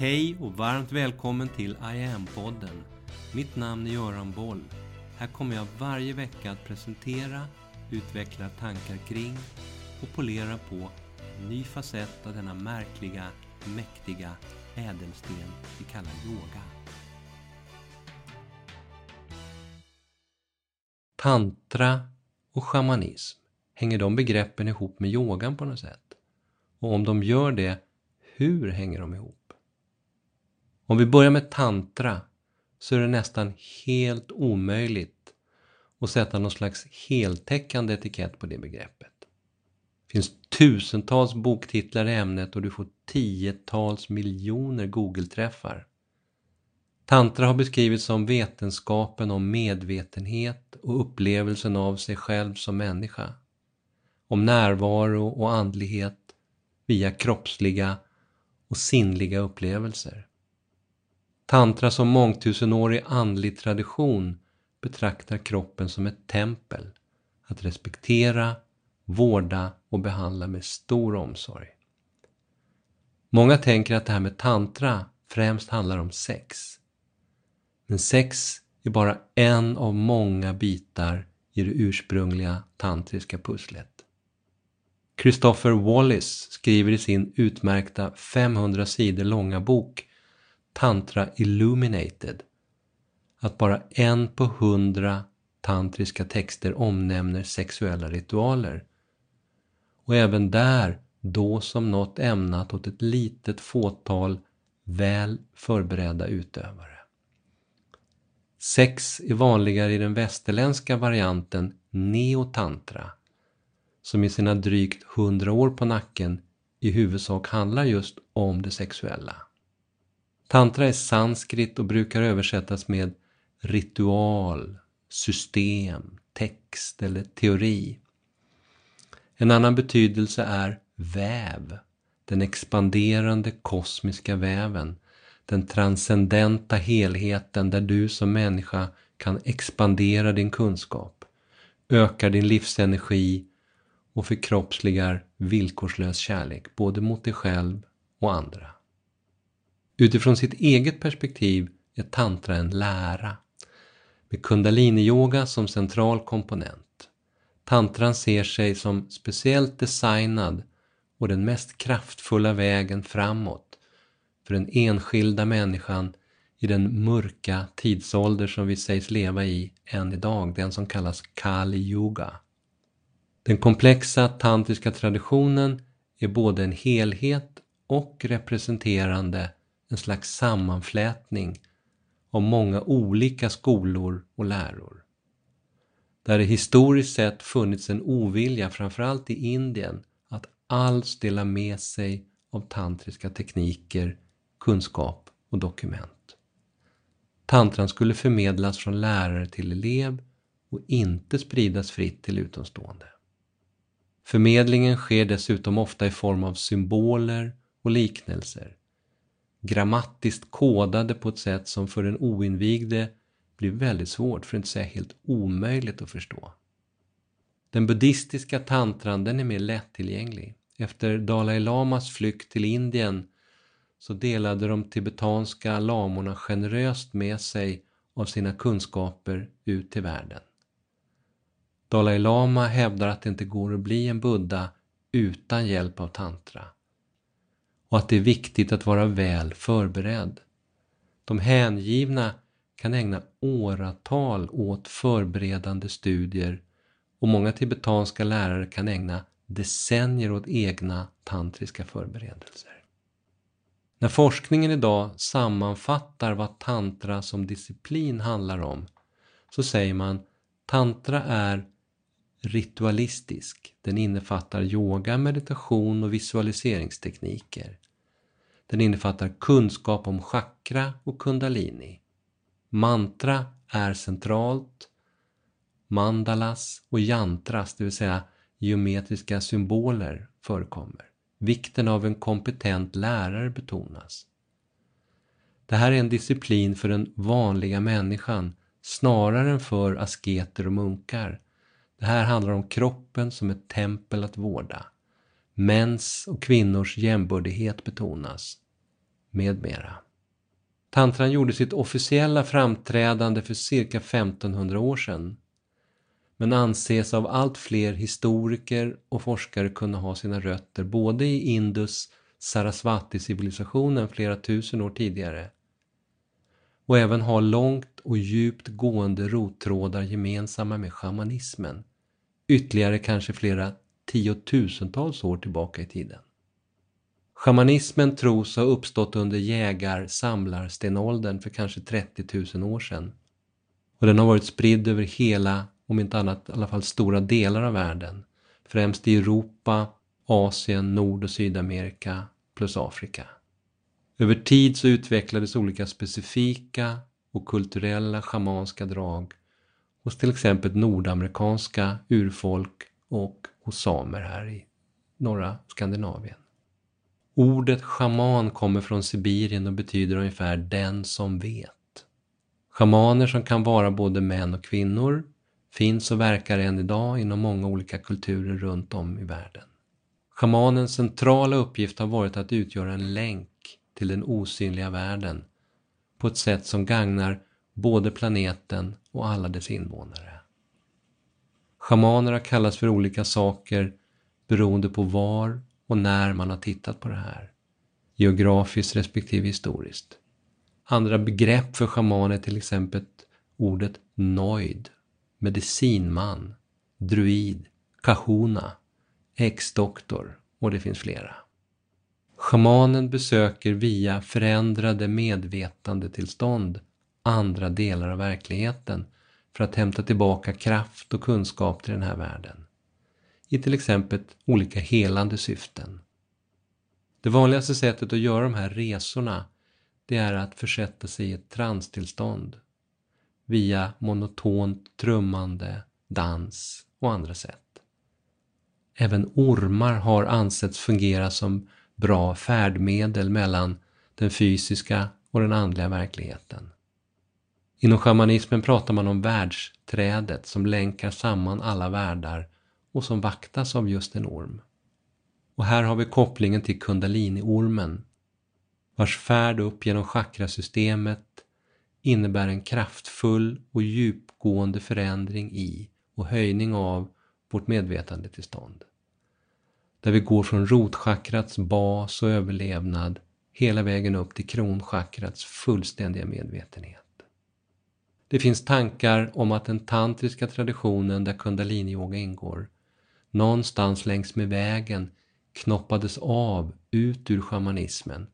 Hej och varmt välkommen till I am-podden. Mitt namn är Göran Boll. Här kommer jag varje vecka att presentera, utveckla tankar kring och polera på en ny facett av denna märkliga, mäktiga ädelsten vi kallar yoga. Tantra och shamanism, hänger de begreppen ihop med yogan på något sätt? Och om de gör det, hur hänger de ihop? Om vi börjar med tantra så är det nästan helt omöjligt att sätta någon slags heltäckande etikett på det begreppet. Det finns tusentals boktitlar i ämnet och du får tiotals miljoner Google-träffar. Tantra har beskrivits som vetenskapen om medvetenhet och upplevelsen av sig själv som människa. Om närvaro och andlighet via kroppsliga och sinnliga upplevelser. Tantra som mångtusenårig andlig tradition betraktar kroppen som ett tempel att respektera, vårda och behandla med stor omsorg. Många tänker att det här med tantra främst handlar om sex. Men sex är bara en av många bitar i det ursprungliga tantriska pusslet. Christopher Wallace skriver i sin utmärkta 500 sidor långa bok Tantra Illuminated att bara en på hundra tantriska texter omnämner sexuella ritualer. Och även där då som något ämnat åt ett litet fåtal väl förberedda utövare. Sex är vanligare i den västerländska varianten neotantra som i sina drygt hundra år på nacken i huvudsak handlar just om det sexuella. Tantra är sanskrit och brukar översättas med ritual, system, text eller teori. En annan betydelse är väv, den expanderande kosmiska väven, den transcendenta helheten där du som människa kan expandera din kunskap, öka din livsenergi och förkroppsligar villkorslös kärlek både mot dig själv och andra. Utifrån sitt eget perspektiv är tantra en lära med kundaliniyoga som central komponent. Tantran ser sig som speciellt designad och den mest kraftfulla vägen framåt för den enskilda människan i den mörka tidsålder som vi sägs leva i än idag, den som kallas Kali Yuga. Den komplexa tantriska traditionen är både en helhet och representerande en slags sammanflätning av många olika skolor och läror. Där det historiskt sett funnits en ovilja, framförallt i Indien, att alls dela med sig av tantriska tekniker, kunskap och dokument. Tantran skulle förmedlas från lärare till elev och inte spridas fritt till utomstående. Förmedlingen sker dessutom ofta i form av symboler och liknelser grammatiskt kodade på ett sätt som för den oinvigde blir väldigt svårt, för att inte säga helt omöjligt att förstå. Den buddhistiska tantran den är mer lättillgänglig. Efter Dalai Lamas flykt till Indien så delade de tibetanska lamorna generöst med sig av sina kunskaper ut till världen. Dalai Lama hävdar att det inte går att bli en buddha utan hjälp av tantra och att det är viktigt att vara väl förberedd. De hängivna kan ägna åratal åt förberedande studier och många tibetanska lärare kan ägna decennier åt egna tantriska förberedelser. När forskningen idag sammanfattar vad tantra som disciplin handlar om så säger man tantra är ritualistisk. Den innefattar yoga, meditation och visualiseringstekniker. Den innefattar kunskap om chakra och kundalini. Mantra är centralt. Mandalas och jantras, det vill säga geometriska symboler, förekommer. Vikten av en kompetent lärare betonas. Det här är en disciplin för den vanliga människan snarare än för asketer och munkar det här handlar om kroppen som ett tempel att vårda. Mäns och kvinnors jämbördighet betonas med mera. Tantran gjorde sitt officiella framträdande för cirka 1500 år sedan men anses av allt fler historiker och forskare kunna ha sina rötter både i Indus Sarasvati-civilisationen flera tusen år tidigare och även ha långt och djupt gående rottrådar gemensamma med shamanismen, ytterligare kanske flera tiotusentals år tillbaka i tiden. Shamanismen tros ha uppstått under jägar-samlarstenåldern för kanske 30 000 år sedan. Och den har varit spridd över hela, om inte annat i alla fall stora delar av världen. Främst i Europa, Asien, Nord och Sydamerika plus Afrika. Över tid så utvecklades olika specifika och kulturella schamanska drag hos till exempel nordamerikanska urfolk och hos samer här i norra Skandinavien. Ordet schaman kommer från Sibirien och betyder ungefär den som vet. Schamaner som kan vara både män och kvinnor finns och verkar än idag inom många olika kulturer runt om i världen. Schamanens centrala uppgift har varit att utgöra en länk till den osynliga världen på ett sätt som gagnar både planeten och alla dess invånare. Schamaner har kallats för olika saker beroende på var och när man har tittat på det här, geografiskt respektive historiskt. Andra begrepp för schaman är till exempel ordet noid, medicinman, druid, kahuna, ex-doktor och det finns flera. Schamanen besöker via förändrade medvetandetillstånd andra delar av verkligheten för att hämta tillbaka kraft och kunskap till den här världen. I till exempel olika helande syften. Det vanligaste sättet att göra de här resorna det är att försätta sig i ett transtillstånd via monotont trummande, dans och andra sätt. Även ormar har ansetts fungera som bra färdmedel mellan den fysiska och den andliga verkligheten. Inom shamanismen pratar man om världsträdet som länkar samman alla världar och som vaktas av just en orm. Och här har vi kopplingen till kundaliniormen vars färd upp genom chakrasystemet innebär en kraftfull och djupgående förändring i och höjning av vårt medvetandetillstånd. Där vi går från rotchakrats bas och överlevnad hela vägen upp till kronchakrats fullständiga medvetenhet. Det finns tankar om att den tantriska traditionen där kundaliniyoga ingår någonstans längs med vägen knoppades av ut ur shamanismen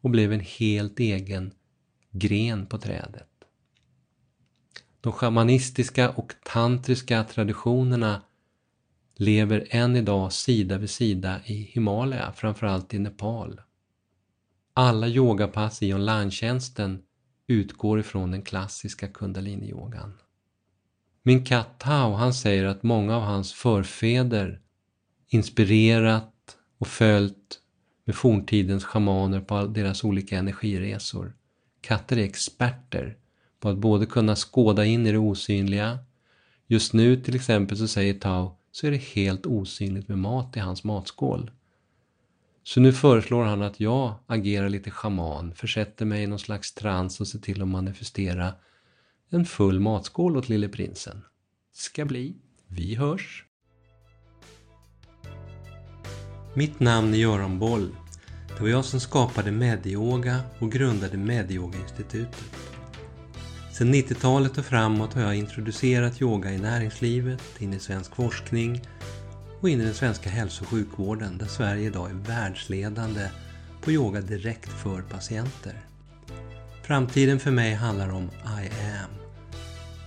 och blev en helt egen gren på trädet. De shamanistiska och tantriska traditionerna lever än idag sida vid sida i Himalaya, framförallt i Nepal. Alla yogapass i online-tjänsten utgår ifrån den klassiska kundaliniyogan. Min katt Tao, han säger att många av hans förfäder inspirerat och följt med forntidens schamaner på deras olika energiresor. Katter är experter på att både kunna skåda in i det osynliga. Just nu till exempel så säger Tao så är det helt osynligt med mat i hans matskål. Så nu föreslår han att jag agerar lite schaman, försätter mig i någon slags trans och ser till att manifestera en full matskål åt lille prinsen. Ska bli. Vi hörs! Mitt namn är Göran Boll. Det var jag som skapade Medyoga och grundade Medyoga-institutet. Sedan 90-talet och framåt har jag introducerat yoga i näringslivet, in i svensk forskning och in i den svenska hälso och sjukvården där Sverige idag är världsledande på yoga direkt för patienter. Framtiden för mig handlar om I am.